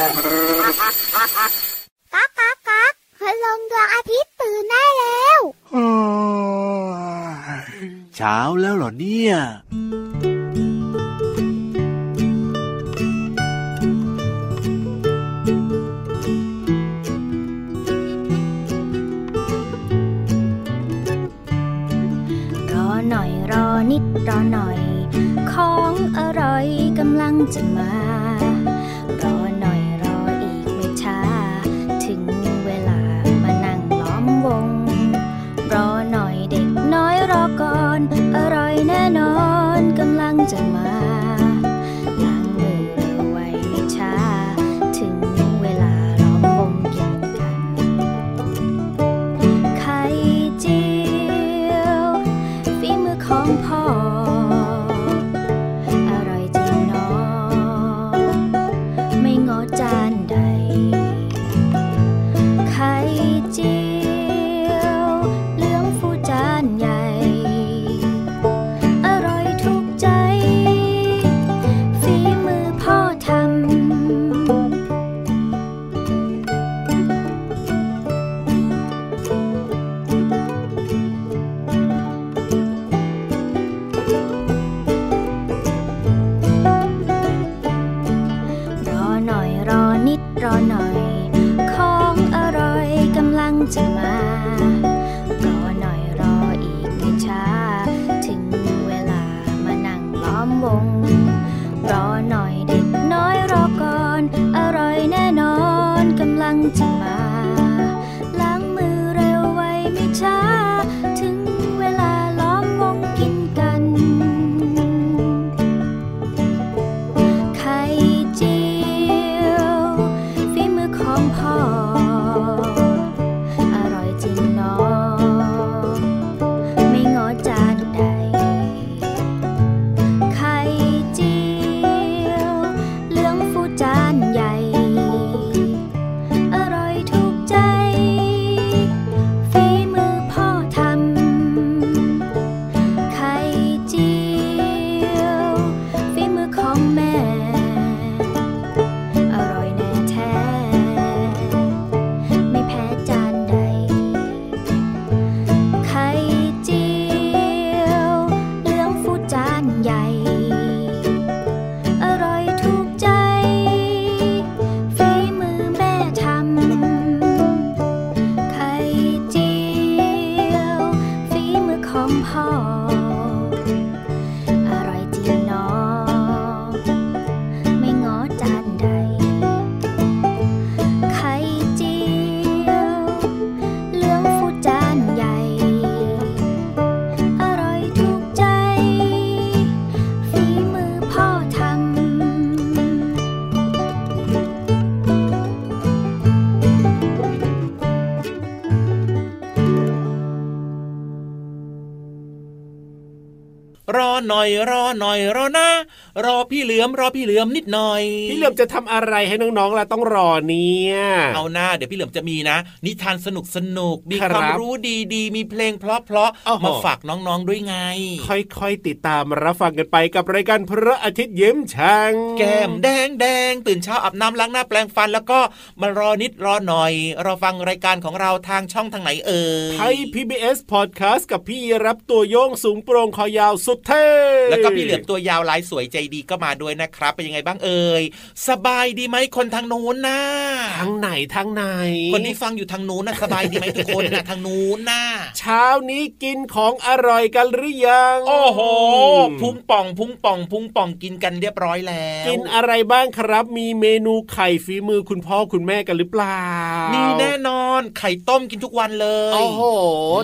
ก๊ากก๊ากก๊ากพลงดวงอาทิตย์ตื่นได้แล้วเช้าแล้วเหรอเนี่ยรอหน่อยรอนิดรอหน่อย ของอร่อยกำลังจะมา กำ หน่อยรอหน่อยรอนะ รอพี่เหลือมรอพี่เหลือมนิดหน่อย พี่เหลือมจะทำอะไรให้น้องๆล่ะต้องรอเนี่ยเอาหน้าเดี๋ยวพี่เหลือมจะมีนะ นิทานสนุกสนุกมีครับความรู้ดีๆ มีเพลงเพราะเพราะๆโอ้โหมาฝากน้องๆด้วยไง ค่อยๆติดตามรับฟังกันไปกับรายการพระอาทิตย์ยิ้มช่างแก้มแดงแดงตื่นเช้าอาบน้ำล้างหน้าแปลงฟัน แล้วก็มารอนิดรอหน่อยรอฟังรายการของเราทางช่องทางไหนเอ่ยไทย PBS Podcast กับพี่รับตัวโยงสูงโปร่งคอยาวสุดเท่แล้วก็พี่เหลือมตัวยาวลายสวยใจดีก็มาด้วยนะครับ เป็นยังไงบ้างเอ่ยสบายดีไหมคนทางโน้นนะทางไหนทางไหน คนที่ฟังอยู่ทางนู้นนะสบายดีไหมทุกคนนะทางนู้นนะเช้านี้กินของอร่อยกันหรือยัง โอ้โหพุงป่องพุงป่องพุงป่องกินกันเรียบร้อยแล้ว กินอะไรบ้างครับ มีเมนูไข่ฝีมือคุณพ่อคุณแม่กันหรือเปล่ามีแน่นอนไข่ต้มกินทุกวันเลยโอ้โห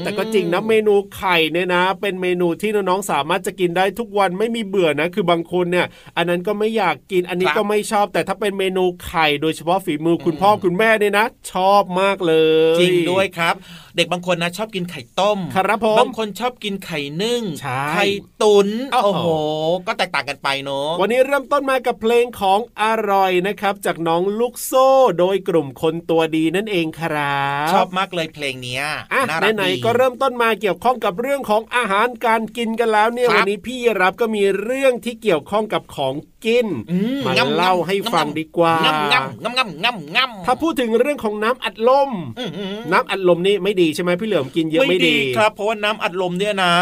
แต่ก็จริงนะเมนูไข่เนี่ยนะ เป็นเมนูที่น้องๆสามารถจะกินได้ทุกวันไม่มีเบื่อนะ คือบางคนเนี่ย อันนั้นก็ไม่อยากกินอันนี้ก็ไม่ชอบแต่ถ้าเป็นเมนูไข่โดยเฉพาะฝีมือคุณพ่อคุณแม่เนี่ยนะ ชอบมากเลย จริงด้วยครับ เด็กบางคนนะชอบกินไข่ต้มครับผมบางคนชอบกินไข่นึ่งใช่ไข่ตุนโอ้โอ้โหโห ก็แตกต่างกันไปเนาะวันนี้เริ่มต้นมากับเพลงของอร่อยนะครับ จากน้องลูกโซ่โดยกลุ่มคนตัวดีนั่นเองครับชอบมากเลยเพลงเนี้ยอะน่ารักไหนดีๆก็เริ่มต้นมาเกี่ยวข้องกับเรื่องของอาหารการกินกันแล้วเนี่ยครับวันนี้พี่รับก็มีเรื่องที่เกี่ยวข้องข้องกับของกินอืมมาง่ำเล่าให้ฟังดีกว่าง่ำง่ำง่ำง่ำง่ำง่ำถ้าพูดถึงเรื่องของน้ำอัดลมอืมอืมน้ำอัดลมนี่ไม่ดีใช่ไหมพี่เหลือมกินเยอะไม่ดีครับ เพราะว่าน้ำอัดลมเนี่ยนะ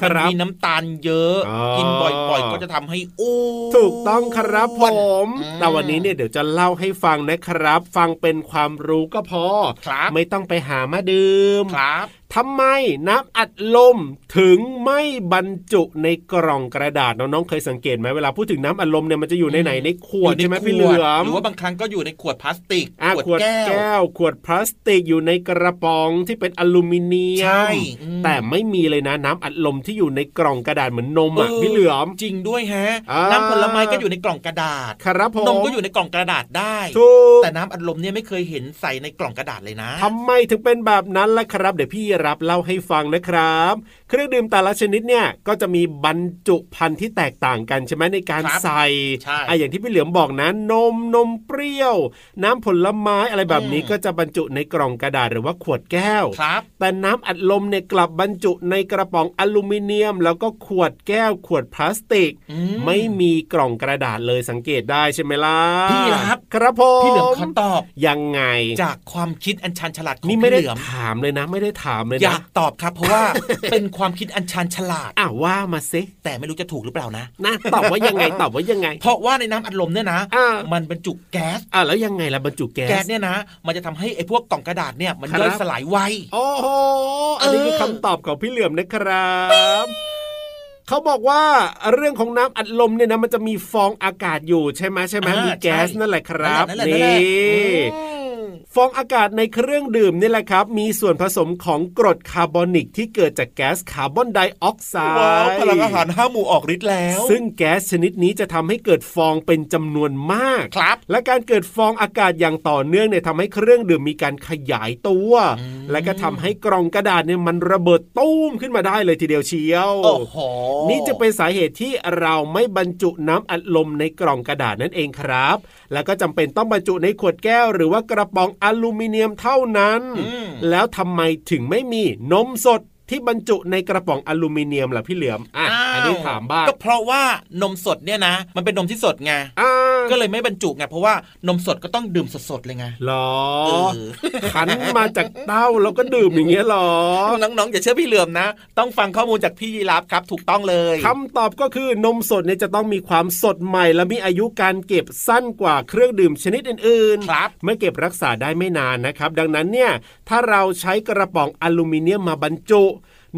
ครับมันมีน้ำตาลเยอะอ๋อกินบ่อยๆก็จะทำให้อ้วนถูกต้องครับผมอืมแต่วันนี้เนี่ยเดี๋ยวจะเล่าให้ฟังนะครับ ฟังเป็นความรู้ก็พอครับไม่ต้องไปหามาดื่มครับทำไมน้ำอัดลมถึงไม่บรรจุในกล่องกระดาษน้องๆเคยสังเกตไหมเวลาพูดถึงน้ำอัดลมเนี่ยมันจะอยู่ในไหนในขวดอยู่ใช่ไหมขวดพี่เหลือมหรือว่าบางครั้งก็อยู่ในขวดพลาสติกอะขวดแก้ว ขวดพลาสติกอยู่ในกระป๋องที่เป็นอลูมิเนียใช่มอืมแต่ไม่มีเลยนะน้ำอัดลมที่อยู่ในกล่องกระดาษเหมือนนมอะเออพี่เหลือมจริงด้วยฮะอ่าน้ำผลไม้ก็อยู่ในกล่องกระดาษครับผมนมก็อยู่ในกล่องกระดาษได้ถูกแต่น้ำอัดลมเนี่ยไม่เคยเห็นใส่ในกล่องกระดาษเลยนะทำไมถึงเป็นแบบนั้นล่ะครับ เดี๋ยวพี่รับเล่าให้ฟังนะครับ เครื่องดื่มแต่ละชนิดเนี่ยก็จะมีบรรจุภัณฑ์ที่แตกต่างกันใช่ไหมในการครับใส่ใช่อะอย่างที่พี่เหลือมบอกนะนมนมเปรี้ยว น้ำผลไม้อะไรแบบนี้อืมก็จะบรรจุในกล่องกระดาษหรือว่าขวดแก้วครับแต่น้ำอัดลมเนี่ยกลับบรรจุในกระป๋องอลูมิเนียม แล้วก็ขวดแก้วขวดพลาสติกอืมไม่มีกล่องกระดาษเลยสังเกตได้ใช่ไหมล่ะพี่รับครับผมพี่เหลือมขอตอบยังไง จากความคิดอันชันฉลาดของนี่พี่ไม่ได้เหลือมถามเลยนะ ไม่ได้ถามเลยอยานะกตอบครับเพราะว่าเป็นความคิดอันชันฉลาดอะว่ามาสิแต่ไม่รู้จะถูกหรือเปล่านะนะตอบว่ายังไงตอบว่ายังไง เพราะว่าในน้ำอัดลมเนี่ยนะอ่ามันบรรจุแก๊สอะแล้วยังไงล่ะบรรจุแก๊แก๊สสเนี่ยนะ มันจะทำให้ไอ้พวกกล่องกระดาษเนี่ยมันครับย่อยสลายไวโอ้โหอันนี้เออคือคำตอบของพี่เหลือมนะครับเขาบอกว่าเรื่องของน้ำอัดลมเนี่ยนะมันจะมีฟองอากาศอยู่ใช่ไหมใช่ไหมอ่ามีแก๊สใช่นั่นแหละครับนั่ ฟองอากาศในเครื่องดื่มนี่แหละครับ มีส่วนผสมของกรดคาร์บอนิกที่เกิดจากแก๊สคาร์บอนไดออกไซด์ว้าวพลังอาหารห้าหมู่ออกฤทธิ์แล้ว ซึ่งแก๊สชนิดนี้จะทำให้เกิดฟองเป็นจำนวนมากครับ และการเกิดฟองอากาศอย่างต่อเนื่องเนี่ยทำให้เครื่องดื่มมีการขยายตัวอืมและก็ทำให้กล่องกระดาษเนี่ยมันระเบิดตู้มขึ้นมาได้เลยทีเดียวเชียวโอ้โหนี่จะเป็นสาเหตุที่เราไม่บรรจุน้ำอัดลมในกล่องกระดาษนั่นเองครับ แล้วก็จำเป็นต้องบรรจุในขวดแก้วหรือว่ากระป๋องอลูมิเนียมเท่านั้นอืมแล้วทำไมถึงไม่มีนมสด ที่บรรจุในกระป๋องอลูมิเนียมล่ะพี่เหลือมอะอันนี้ถามบ้างก็เพราะว่านมสดเนี่ยนะ มันเป็นนมที่สดไงอ่าก็เลยไม่บรรจุไงเพราะว่านมสดก็ต้องดื่มสดๆเลยไงหรอเออขันมาจากเต้าแล้วก็ดื่มอย่างเงี้ยหรอ น้องๆอย่าเชื่อพี่เหลือมนะ ต้องฟังข้อมูลจากพี่ยีรับครับ ถูกต้องเลยคำตอบก็คือนมสดเนี่ยจะต้องมีความสดใหม่ และมีอายุการเก็บสั้นกว่าเครื่องดื่มชนิดอื่นๆครับเมื่อเก็บรักษาได้ไม่นานนะครับ ดังนั้นเนี่ยถ้าเราใช้กระป๋องอลูมิเนียมมาบรรจุ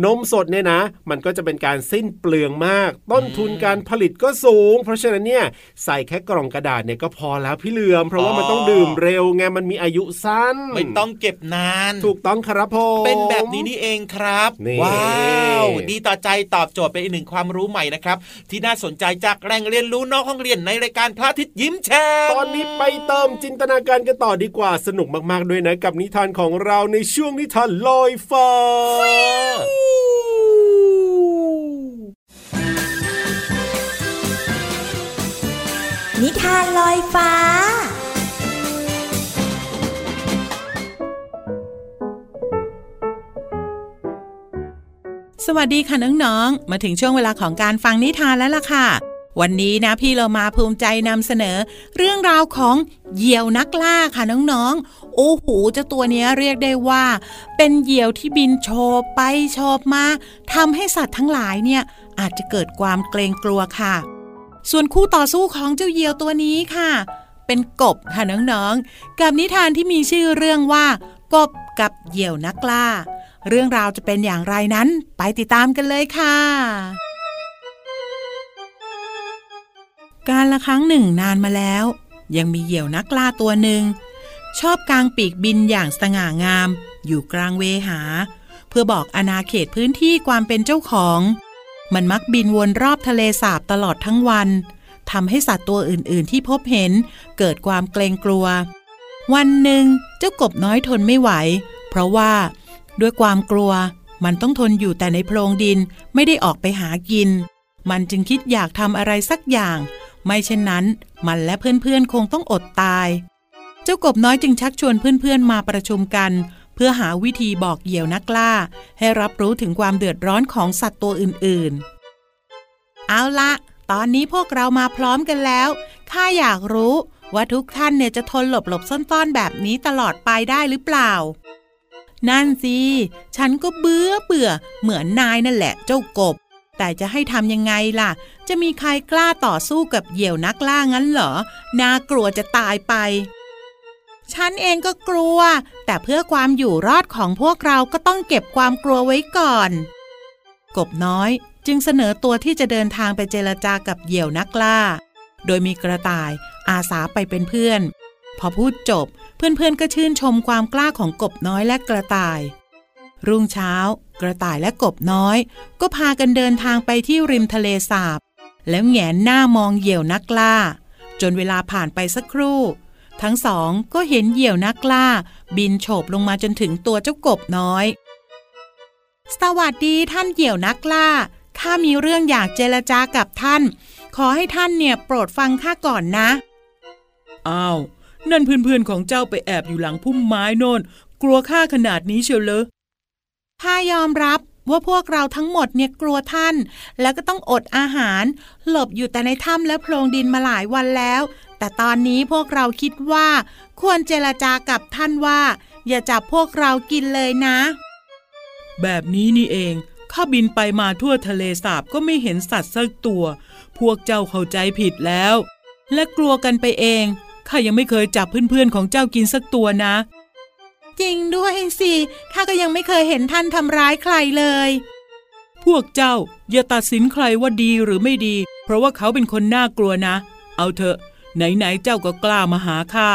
นมสดเนี่ยนะ มันก็จะเป็นการสิ้นเปลืองมาก ต้นทุนการผลิตก็สูง เพราะฉะนั้นเนี่ยใส่แค่กล่องกระดาษเนี่ยก็พอแล้วพี่เหลือม เพราะว่ามันต้องดื่มเร็วไงมันมีอายุสั้น ไม่ต้องเก็บนาน ถูกต้องครับผมเป็นแบบนี้นี่เองครับนี่ว้าวดีต่อใจตอบโจทย์เป็นอีกหนึ่งความรู้ใหม่นะครับ ที่น่าสนใจจากแหล่งเรียนรู้นอกห้องเรียนในรายการพระอาทิตย์ยิ้มแฉ่งตอนนี้ไปเติมจินตนาการกันต่อดีกว่าสนุกมากๆด้วยนะกับนิทานของเราในช่วงนิทานลอยฟ้านิทานลอยฟ้า สวัสดีค่ะน้องๆ มาถึงช่วงเวลาของการฟังนิทานแล้วล่ะค่ะ วันนี้นะพี่เรามาภูมิใจนำเสนอ เรื่องราวของเหยี่ยวนักล่าค่ะน้องๆ โอ้โหเจ้าตัวนี้เรียกได้ว่า เป็นเหยี่ยวที่บินโฉบไปโฉบมาทำให้สัตว์ทั้งหลายเนี่ยอาจจะเกิดความเกรงกลัวค่ะ ส่วนคู่ต่อสู้ของเจ้าเหยี่ยวตัวนี้ค่ะ เป็นกบค่ะน้องๆ กับนิทานที่มีชื่อเรื่องว่า กบกับเหยี่ยวนักล่า เรื่องราวจะเป็นอย่างไรนั้นไปติดตามกันเลยค่ะ การละครั้งหนึ่งนานมาแล้ว ยังมีเหยี่ยวนักล่าตัวหนึ่ง ชอบกางปีกบินอย่างสง่างาม อยู่กลางเวหา เพื่อบอกอาณาเขตพื้นที่ความเป็นเจ้าของ มันมักบินวนรอบทะเลสาบตลอดทั้งวันทำให้สัตว์ตัวอื่นๆ ที่พบเห็นเกิดความเกรงกลัว วันหนึ่งเจ้ากบน้อยทนไม่ไหว เพราะว่า ด้วยความกลัว มันต้องทนอยู่แต่ในโพรงดินไม่ได้ออกไปหากิน มันจึงคิดอยากทำอะไรสักอย่าง ไม่เช่นนั้น มันและเพื่อนๆคงต้องอดตาย เจ้ากบน้อยจึงชักชวนเพื่อนๆมาประชุมกัน เพื่อหาวิธีบอกเหยี่ยวนักล่า ให้รับรู้ถึงความเดือดร้อนของสัตว์ตัวอื่นๆ เอาละตอนนี้พวกเรามาพร้อมกันแล้ว ข้าอยากรู้ว่าทุกท่านเนี่ยจะทนหลบหลบซ่อนๆ แบบนี้ตลอดไปได้หรือเปล่า นั่นสิ ฉันก็เบื่อเบื่อเหมือนนายนั่นแหละเจ้ากบ แต่จะให้ทำยังไงล่ะ จะมีใครกล้าต่อสู้กับเหยี่ยวนักล่างั้นเหรอ น่ากลัวจะตายไป ฉันเองก็กลัว แต่เพื่อความอยู่รอดของพวกเราก็ต้องเก็บความกลัวไว้ก่อน กบน้อยจึงเสนอตัวที่จะเดินทางไปเจรจากับเหยี่ยวนักล่า โดยมีกระต่ายอาสาไปเป็นเพื่อน พอพูดจบเพื่อนๆก็ชื่นชมความกล้าของกบน้อยและกระต่าย รุ่งเช้า กระต่ายและกบน้อย ก็พากันเดินทางไปที่ริมทะเลสาบ แล้วแงนหน้ามองเหยี่ยวนักล่า จนเวลาผ่านไปสักครู่ ทั้งสองก็เห็นเหยี่ยวนักล่า บินโฉบลงมาจนถึงตัวเจ้ากบน้อย สวัสดีท่านเหยี่ยวนักล่าข้ามีเรื่องอยากเจรจากับท่าน ขอให้ท่านเนี่ยโปรดฟังข้าก่อนนะอ้าวนั่นเพื่อนๆของเจ้าไปแอบอยู่หลังพุ่มไม้โน่น กลัวข้าขนาดนี้เชียวเลย ข้ายอมรับว่าพวกเราทั้งหมดเนี่ยกลัวท่าน แล้วก็ต้องอดอาหาร หลบอยู่แต่ในถ้ำและโพรงดินมาหลายวันแล้ว แต่ตอนนี้พวกเราคิดว่า ควรเจรจากับท่านว่า อย่าจับพวกเรากินเลยนะ แบบนี้นี่เองข้าบินไปมาทั่วทะเลสาบก็ไม่เห็นสัตว์สักตัว พวกเจ้าเข้าใจผิดแล้ว และกลัวกันไปเองข้ายังไม่เคยจับเพื่อนๆของเจ้ากินสักตัวนะ จริงด้วยสิ ข้าก็ยังไม่เคยเห็นท่านทำร้ายใครเลย พวกเจ้าอย่าตัดสินใครว่าดีหรือไม่ดี เพราะว่าเขาเป็นคนน่ากลัวนะ เอาเถอะ ไหนๆเจ้าก็กล้ามาหาข้า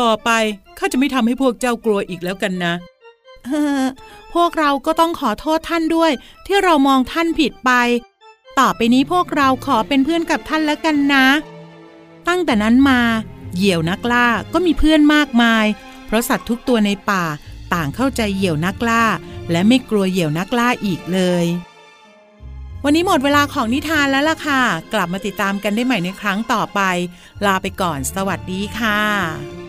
ต่อไปข้าจะไม่ทำให้พวกเจ้ากลัวอีกแล้วกันนะเออพวกเราก็ต้องขอโทษท่านด้วย ที่เรามองท่านผิดไป ต่อไปนี้พวกเราขอเป็นเพื่อนกับท่านแล้วกันนะ ตั้งแต่นั้นมา เหยี่ยวนักล่าก็มีเพื่อนมากมายเพ ราะสัตว์ทุกตัวในป่าต่างเข้าใจเหยี่ยวนักล่า และไม่กลัวเหยี่ยวนักล่าอีกเลย วันนี้หมดเวลาของนิทานแล้วล่ะค่ะ กลับมาติดตามกันได้ใหม่ในครั้งต่อไป ลาไปก่อน สวัสดีค่ะ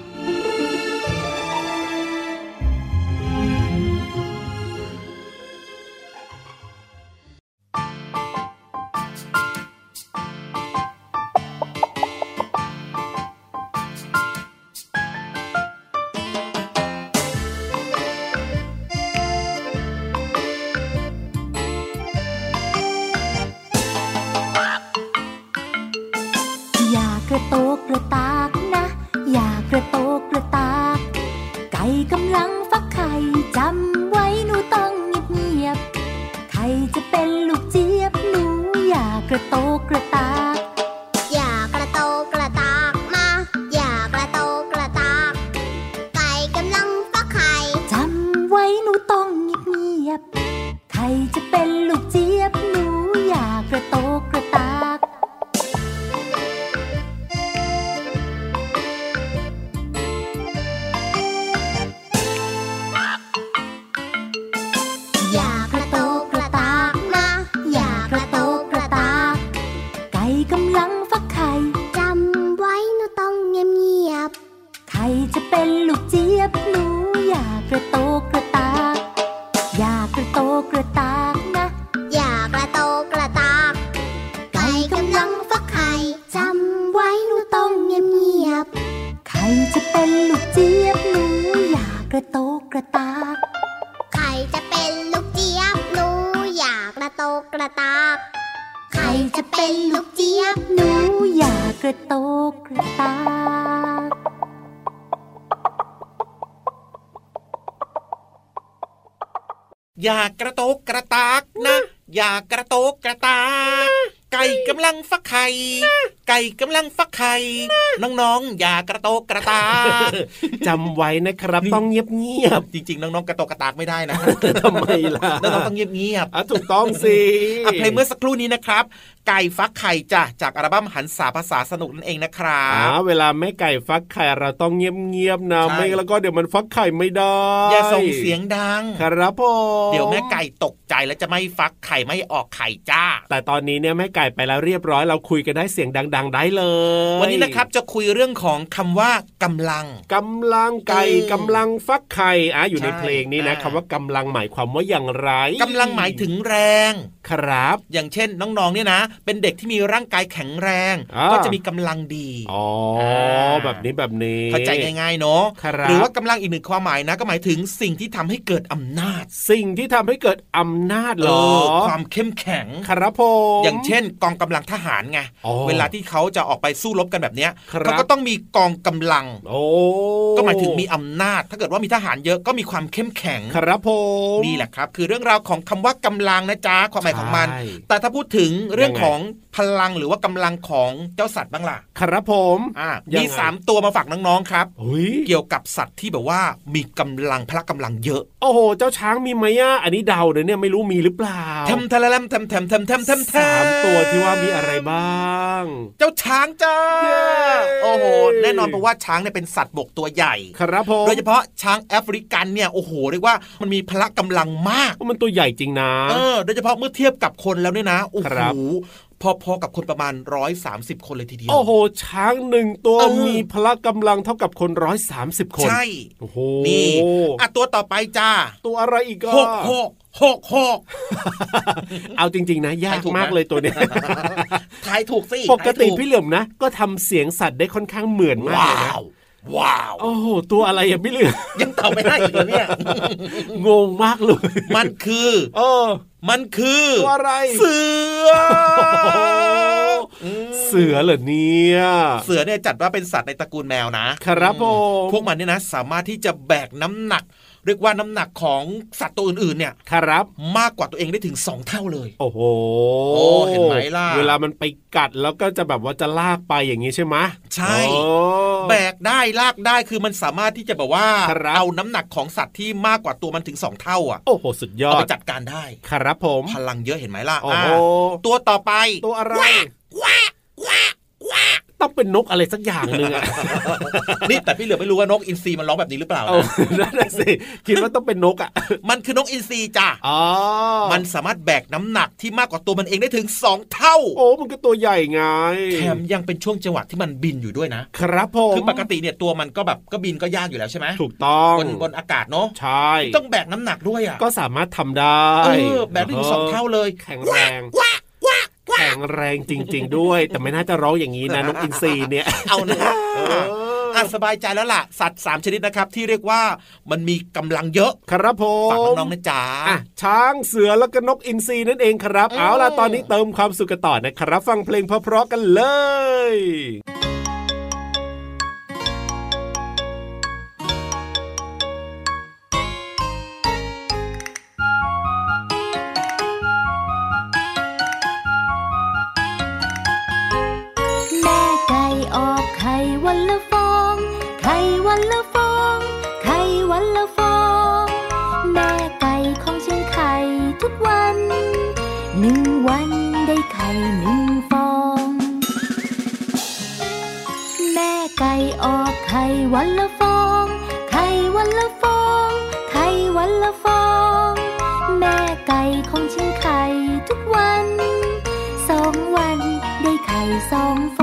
อย่ากระโตกกระตากนะ อย่ากระโตกกระตากไก่กำลังฟักไข่ ไก่กำลังฟักไข่น้องๆ อย่ากระโตกกระตากจำไว้นะครับ ต้องเงียบจริง ๆ น้องๆกระโตกกระตากไม่ได้นะๆทำไมล่ะน้องๆต้องเงียบๆอะถูกต้องสิอะเพลงเมื่อสักครู่นี้นะครับ ไก่ฟักไข่จ้ะจากอัลบั้มหันษาภาษาสนุกนั่นเองนะครัอ่าบเวลาแม่ไก่ฟักไข่เราต้องเงียบๆนะใช่ไม่แล้วก็เดี๋ยวมันฟักไข่ไม่ได้อย่าส่งเสียงดัง ครับผมเดี๋ยวแม่ไก่ตกใจแล้วจะไม่ฟักไข่ไม่ออกไข่จ้า แต่ตอนนี้เนี่ยแม่ไก่ไปแล้วเรียบร้อยเราคุยกันได้เสียงดังๆ ได้เลย วันนี้นะครับจะคุยเรื่องของคำว่ากำลังกำลังไก่เออกำลังฟักไข่อะอยู่ในใช่เพลงนี้นะอ่าคำว่ากำลังหมายความว่าอย่างไรกำลังหมายถึงแรง ครับ อย่างเช่นน้องๆเนี่ยนะ เป็นเด็กที่มีร่างกายแข็งแรงอ่าก็จะมีกำลังดีอ๋ออาแบบนี้แบบนี้เข้าใจง่ายๆเนาะครับหรือว่ากำลังอีกหนึ่งความหมายนะก็หมายถึงสิ่งที่ทำให้เกิดอำนาจ สิ่งที่ทำให้เกิดอำนาจเหรอความเข้มแข็งครับผมอย่างเช่น กองกำลังทหารไงอ๋อเวลาที่เขาจะออกไปสู้รบกันแบบเนี้ยครับเขาก็ต้องมีกองกำลัง โอ้ก็หมายถึงมีอำนาจ ถ้าเกิดว่ามีทหารเยอะก็มีความเข้มแข็งครับผมนี่แหละครับ คือเรื่องราวของคำว่ากำลังนะจ๊ะความหมายของมันใช่แต่ถ้าพูดถึงเรื่องยังไงของพลังหรือว่ากำลังของเจ้าสัตว์บ้างล่ะครับผมอ่ายังมีไงสามตัวมาฝากน้องๆครับเฮ้ยเกี่ยวกับสัตว์ที่แบบว่ามีกำลังพละกำลังเยอะ โอ้โห เจ้าช้างมีไหมอะอันนี้เดาเดี๋ยวเนี่ยไม่รู้มีหรือเปล่าทำทะละลำทำทำทำทำทำทำสามตัวที่ว่ามีอะไรบ้างเจ้าช้างจ้าเย้โอ้โห แน่นอนเพราะว่าช้างเนี่ยเป็นสัตว์บกตัวใหญ่ ครับผม โดยเฉพาะช้างแอฟริกันเนี่ย โอ้โห เรียกว่ามันมีพละกำลังมากว่ามันตัวใหญ่จริงนะ เออ โดยเฉพาะเมื่อเทียบกับคนแล้วเนี่ยนะ โอ้คโหรับพอๆกับคนประมาณ 130 คนเลยทีเดียว โอ้โห ช้างหนึ่งตัวเออมีพละกำลังเท่ากับคนร้อยสามสิบคน ใช่ โอ้โห นี่อะตัวต่อไปจ้า ตัวอะไรอีกก็หกหกหกหกเอาจริง ๆ นะยากทายถูกไหมมากเลยตัวเนี้ยทายถูกสิ ปกติทายถูพี่เหลือมนะ ก็ทำเสียงสัตว์ได้ค่อนข้างเหมือนมากว้าเลยนะวว้าว โอ้โห ตัวอะไรอะพี่เหลือมยังตอบไม่ได้อีกเหรอเนี่ย งงมากเลย มันคือ เออ มันคือตัวอะไรเสือเสือเหรอเนี่ยเสือเนี่ยจัดว่าเป็นสัตว์ในตระกูลแมวนะ ครับผมพวกมันเนี่ยนะ สามารถที่จะแบกน้ำหนักเรียกว่าน้ำหนักของสัตว์ตัวอื่นๆเนี่ยครับมากกว่าตัวเองได้ถึงสองเท่าเลย โอ้โหโอ้เห็นไหมล่ะ เวลามันไปกัดแล้วก็จะแบบว่าจะลากไปอย่างนี้ใช่ไหมใช่โอ้แบกได้ลากได้คือมันสามารถที่จะแบบว่าครับเอาน้ำหนักของสัตว์ที่มากกว่าตัวมันถึงสองเท่าอะโอ้โหสุดยอเอาดไปจัดการได้ ครับผมพลังเยอะเห็นไหมล่ะโอ้โหอะตัวต่อไปตัวอะไรว้าว้าว้า ต้องเป็นนกอะไรสักอย่างหนึ่งอะนี่แต่พี่เหลือไม่รู้ว่านกอินทรีมันร้องแบบนี้หรือเปล่าเอานะนั่นน่ะสิคิดว่าต้องเป็นนกอะมันคือนกอินทรีจ้ะอ๋อมันสามารถแบกน้ำหนักที่มากกว่าตัวมันเองได้ถึงสองเท่า โอ้มันก็ตัวใหญ่ไงแถมยังเป็นช่วงจังหวะที่มันบินอยู่ด้วยนะ ครับผมคือปกติเนี่ยตัวมันก็แบบก็บินก็ยากอยู่แล้วใช่ไหมถูกต้องบนบนอากาศเนาะใช่ต้องแบกน้ำหนักด้วยอะก็สามารถทำได้เออแบกได้ถึงสองเท่าเลย แข็งแรง แข็งแรงจริง ๆ ด้วย แต่ไม่น่าจะร้องอย่างนี้นะนกอินทรีเนี่ยเอานะเอออะสบายใจแล้วล่ะ สัตว์สามชนิดนะครับ ที่เรียกว่ามันมีกำลังเยอะ ครับผมฝากน้องๆนะจ๊ะอะช้างเสือแล้วก็นกอินทรีนั่นเองครับอืมเอาล่ะตอนนี้เติมความสุขกันต่อนะครับ ฟังเพลงเพราะๆกันเลย หนึ่งฟอง แม่ไก่ออกไข่วันละฟอง ไข่วันละฟอง ไข่วันละฟอง แม่ไก่ของฉันไข่ทุกวัน สองวันได้ไข่สองฟอง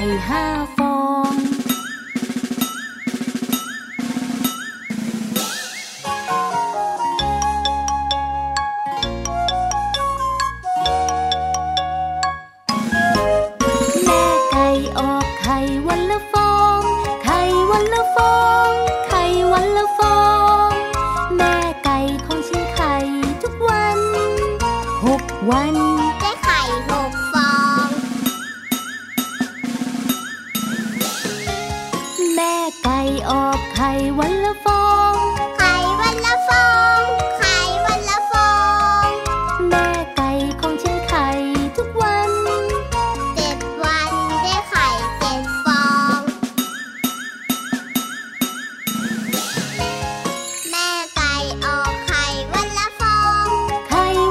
ได้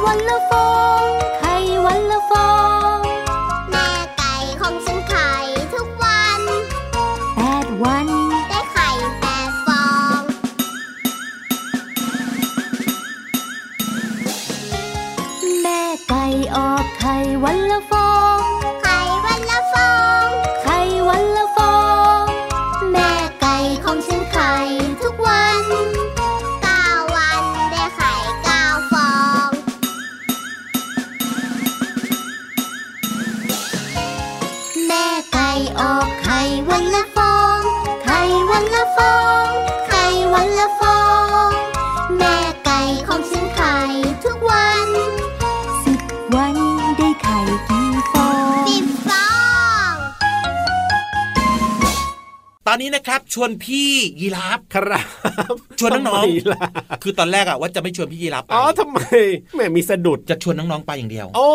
wonderful. นี้นะครับชวนพี่ยีราฟครับ ชวนน้องทำไมล่ะๆคือตอนแรกอะว่าจะไม่ชวนพี่ยีราฟไปอ๋อทำไมแหม่มีสะดุดจะชวนน้องๆไปอย่างเดียว โอ้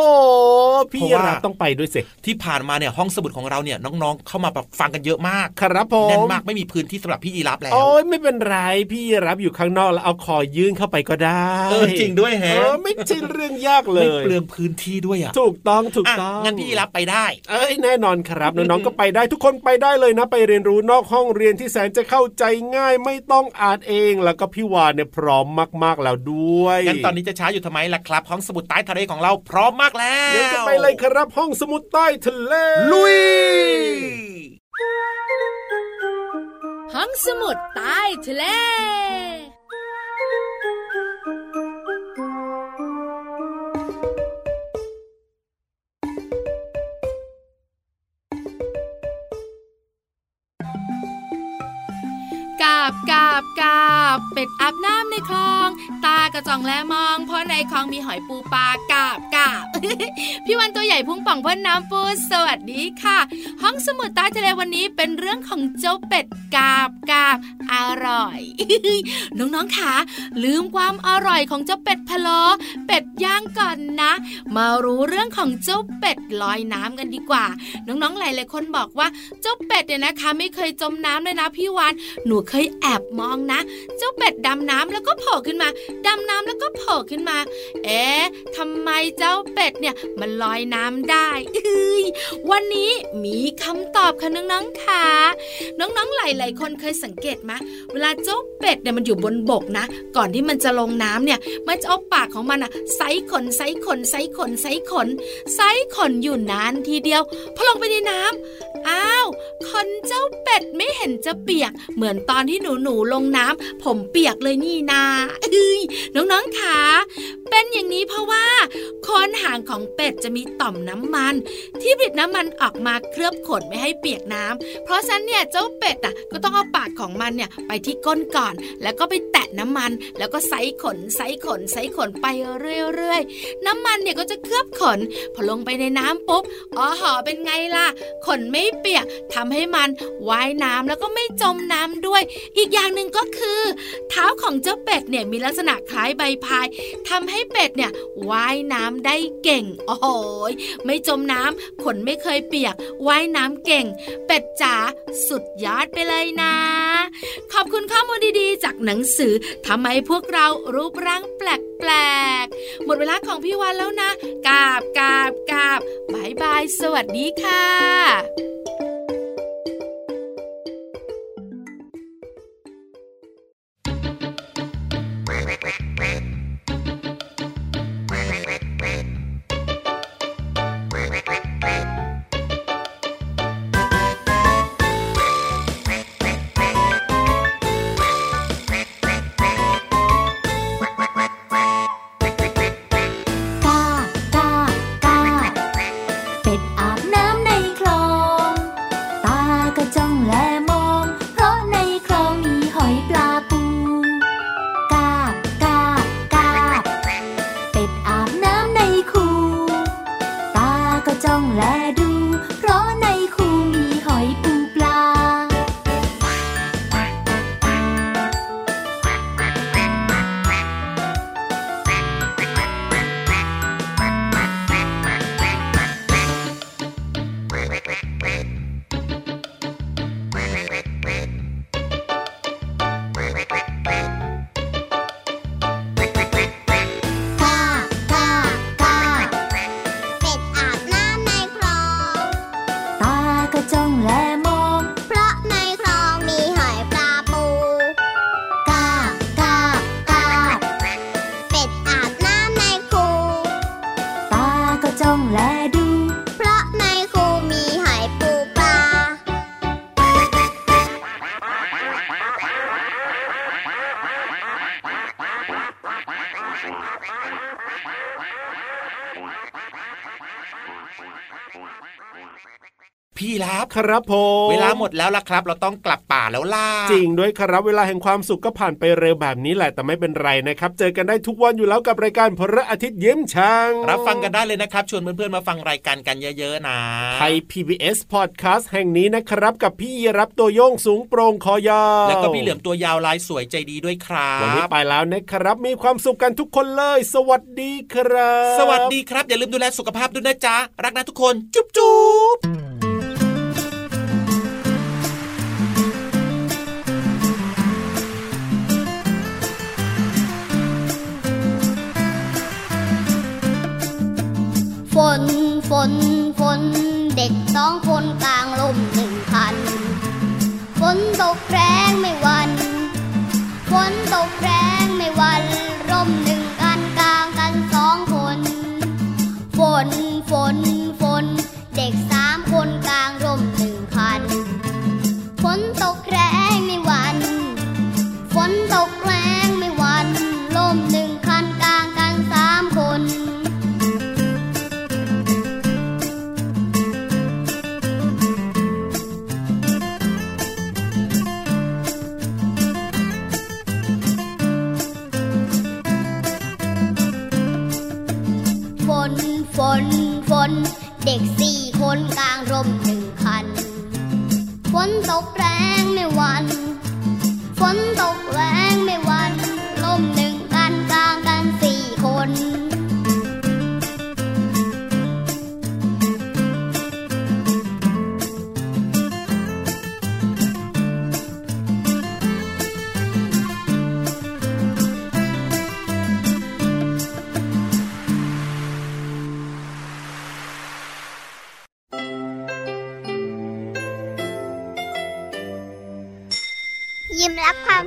พี่เพราะยีว่าราฟต้องไปด้วยสิที่ผ่านมาเนี่ยห้องสมุดของเราเนี่ยน้องๆ เข้ามาแบบฟังกันเยอะมากครับผมแน่นมากไม่มีพื้นที่สำหรับพี่ยีราฟแล้วโอ้ยไม่เป็นไรพี่ยีรับอยู่ข้างนอกแล้วเอาคอยื่นเข้าไปก็ได้เออจริงด้วยแฮะเออไม่ใช่เรื่องยากเลไม่ยเปลืองพื้นที่ด้วยอะถูกต้องถูกอะต้องงั้นพี่ยีราฟไปได้ เอ้ยแน่นอนครับน้องๆก็ไปได้ทุกคนไปได้เลยนะ ไปเรียนรู้นอกห้องเรียนที่แสนจะเข้าใจง่ายไม่ต้องอ่านเองแล้วก็พี่วานเนี่ยพร้อมมากๆแล้วด้วยงั้นตอนนี้จะช้าอยู่ทำไมล่ะครับ ห้องสมุดใต้ทะเลของเราพร้อมมากแล้วเดี๋ยวจะไปเลยครับห้องสมุดใต้ทะเลลุยห้องสมุดใต้ทะเล บกาบเป็ดอาบน้ำในคลอง ตากระจ่องแลมองเพราะในคลองมีหอยปูปลากาบกาบ พี่วันตัวใหญ่พุ่งป่องพ่นน้ำปูสวัสดีค่ะ ห้องสมุดใต้ทะเลวันนี้เป็นเรื่องของเจ้าเป็ดกาบกาบอร่อย น้องๆค่ะลืมความอร่อยของเจ้าเป็ดพะโล้เป็ดย่างก่อนนะ มารู้เรื่องของเจ้าเป็ดลอยน้ำกันดีกว่า น้องๆหลายๆคนบอกว่าเจ้าเป็ดเนี่ยนะคะ ไม่เคยจมน้ำเลยนะพี่วานหนูเคยแอบมองนะ เจ้าเป็ดดำน้ำแล้วก็โผล่ขึ้นมาดำน้ำแล้วก็โผล่ขึ้นมา เอ๊ะทำไมเจ้าเป็ดเนี่ยมันลอยน้ำได้เอ้ยวันนี้มีคำตอบค่ะน้องๆค่ะน้องๆหลายๆคนเคยสังเกตไหมเวลาเจ้าเป็ดเนี่ยมันอยู่บนบกนะ ก่อนที่มันจะลงน้ำเนี่ย มันจะเอาปากของมันอะไซขนไซขนไซขนไซขนไซขนอยู่นานทีเดียวพอลงไปในน้ำอ้าวขนเจ้าเป็ดไม่เห็นจะเปียก เหมือนตอนที่หนูหนูๆลงน้ำผมเปียกเลยนี่นาเอ้ยน้องๆค่ะเป็นอย่างนี้เพราะว่าโคนหางของเป็ดจะมีต่อมน้ำมัน ที่ผลิตน้ำมันออกมาเคลือบขนไม่ให้เปียกน้ำเพราะฉะนั้นเนี่ยเจ้าเป็ดอะก็ต้องเอาปากของมันเนี่ยไปที่ก้นก่อน แล้วก็ไปแตะน้ำมัน แล้วก็ไซขนไซขนไซขนไปเรื่อยๆน้ำมันเนี่ยก็จะเคลือบขน พอลงไปในน้ำปุ๊บอ๋อหอเป็นไงล่ะ ขนไม่เปียกทำให้มันว่ายน้ำแล้วก็ไม่จมน้ำด้วย อีกอย่างหนึ่งก็คือ เท้าของเจ้าเป็ดเนี่ยมีลักษณะคล้ายใบพายทำให้เป็ดเนี่ยว่ายน้ำได้เก่ง โอ้โหยไม่จมน้ำขนไม่เคยเปียก ว่ายน้ำเก่ง เป็ดจ๋าสุดยอดไปเลยนะ ขอบคุณข้อมูลดีๆ จากหนังสือทำไมพวกเรารูปร่างแปลกๆหมดเวลาของพี่วันแล้วนะกาบกาบกาบบายบาย สวัสดีค่ะ ครับผมเวลาหมดแล้วล่ะครับ เราต้องกลับป่าแล้วล่ะจริงด้วยครับเวลาแห่งความสุขก็ผ่านไปเร็วแบบนี้แหละแต่ไม่เป็นไรนะครับ เจอกันได้ทุกวันอยู่แล้วกับรายการพระอาทิตย์ยิ้มช่าง รับฟังกันได้เลยนะครับชวนเพื่อนๆมาฟังรายการกันเยอะๆนะไทย PBS Podcast แห่งนี้นะครับ กับพี่ยีรับตัวโยงสูงโปร่งคอยาวแล้วก็พี่เหลือมตัวยาวลายสวยใจดีด้วยครัวันนี้บไปแล้วนะครับ มีความสุขกันทุกคนเลย สวัสดีครับ สวัสดีครับ อย่าลืมดูแลสุขภาพด้วยนะจ๊ะรักนะทุกคน จุ๊บจุ๊บ นฝนเด็กสี่คนกลางร่มหนึ่งคัน ฝนตกแรงไม่หวัน ฝนตกแรงไม่หวัน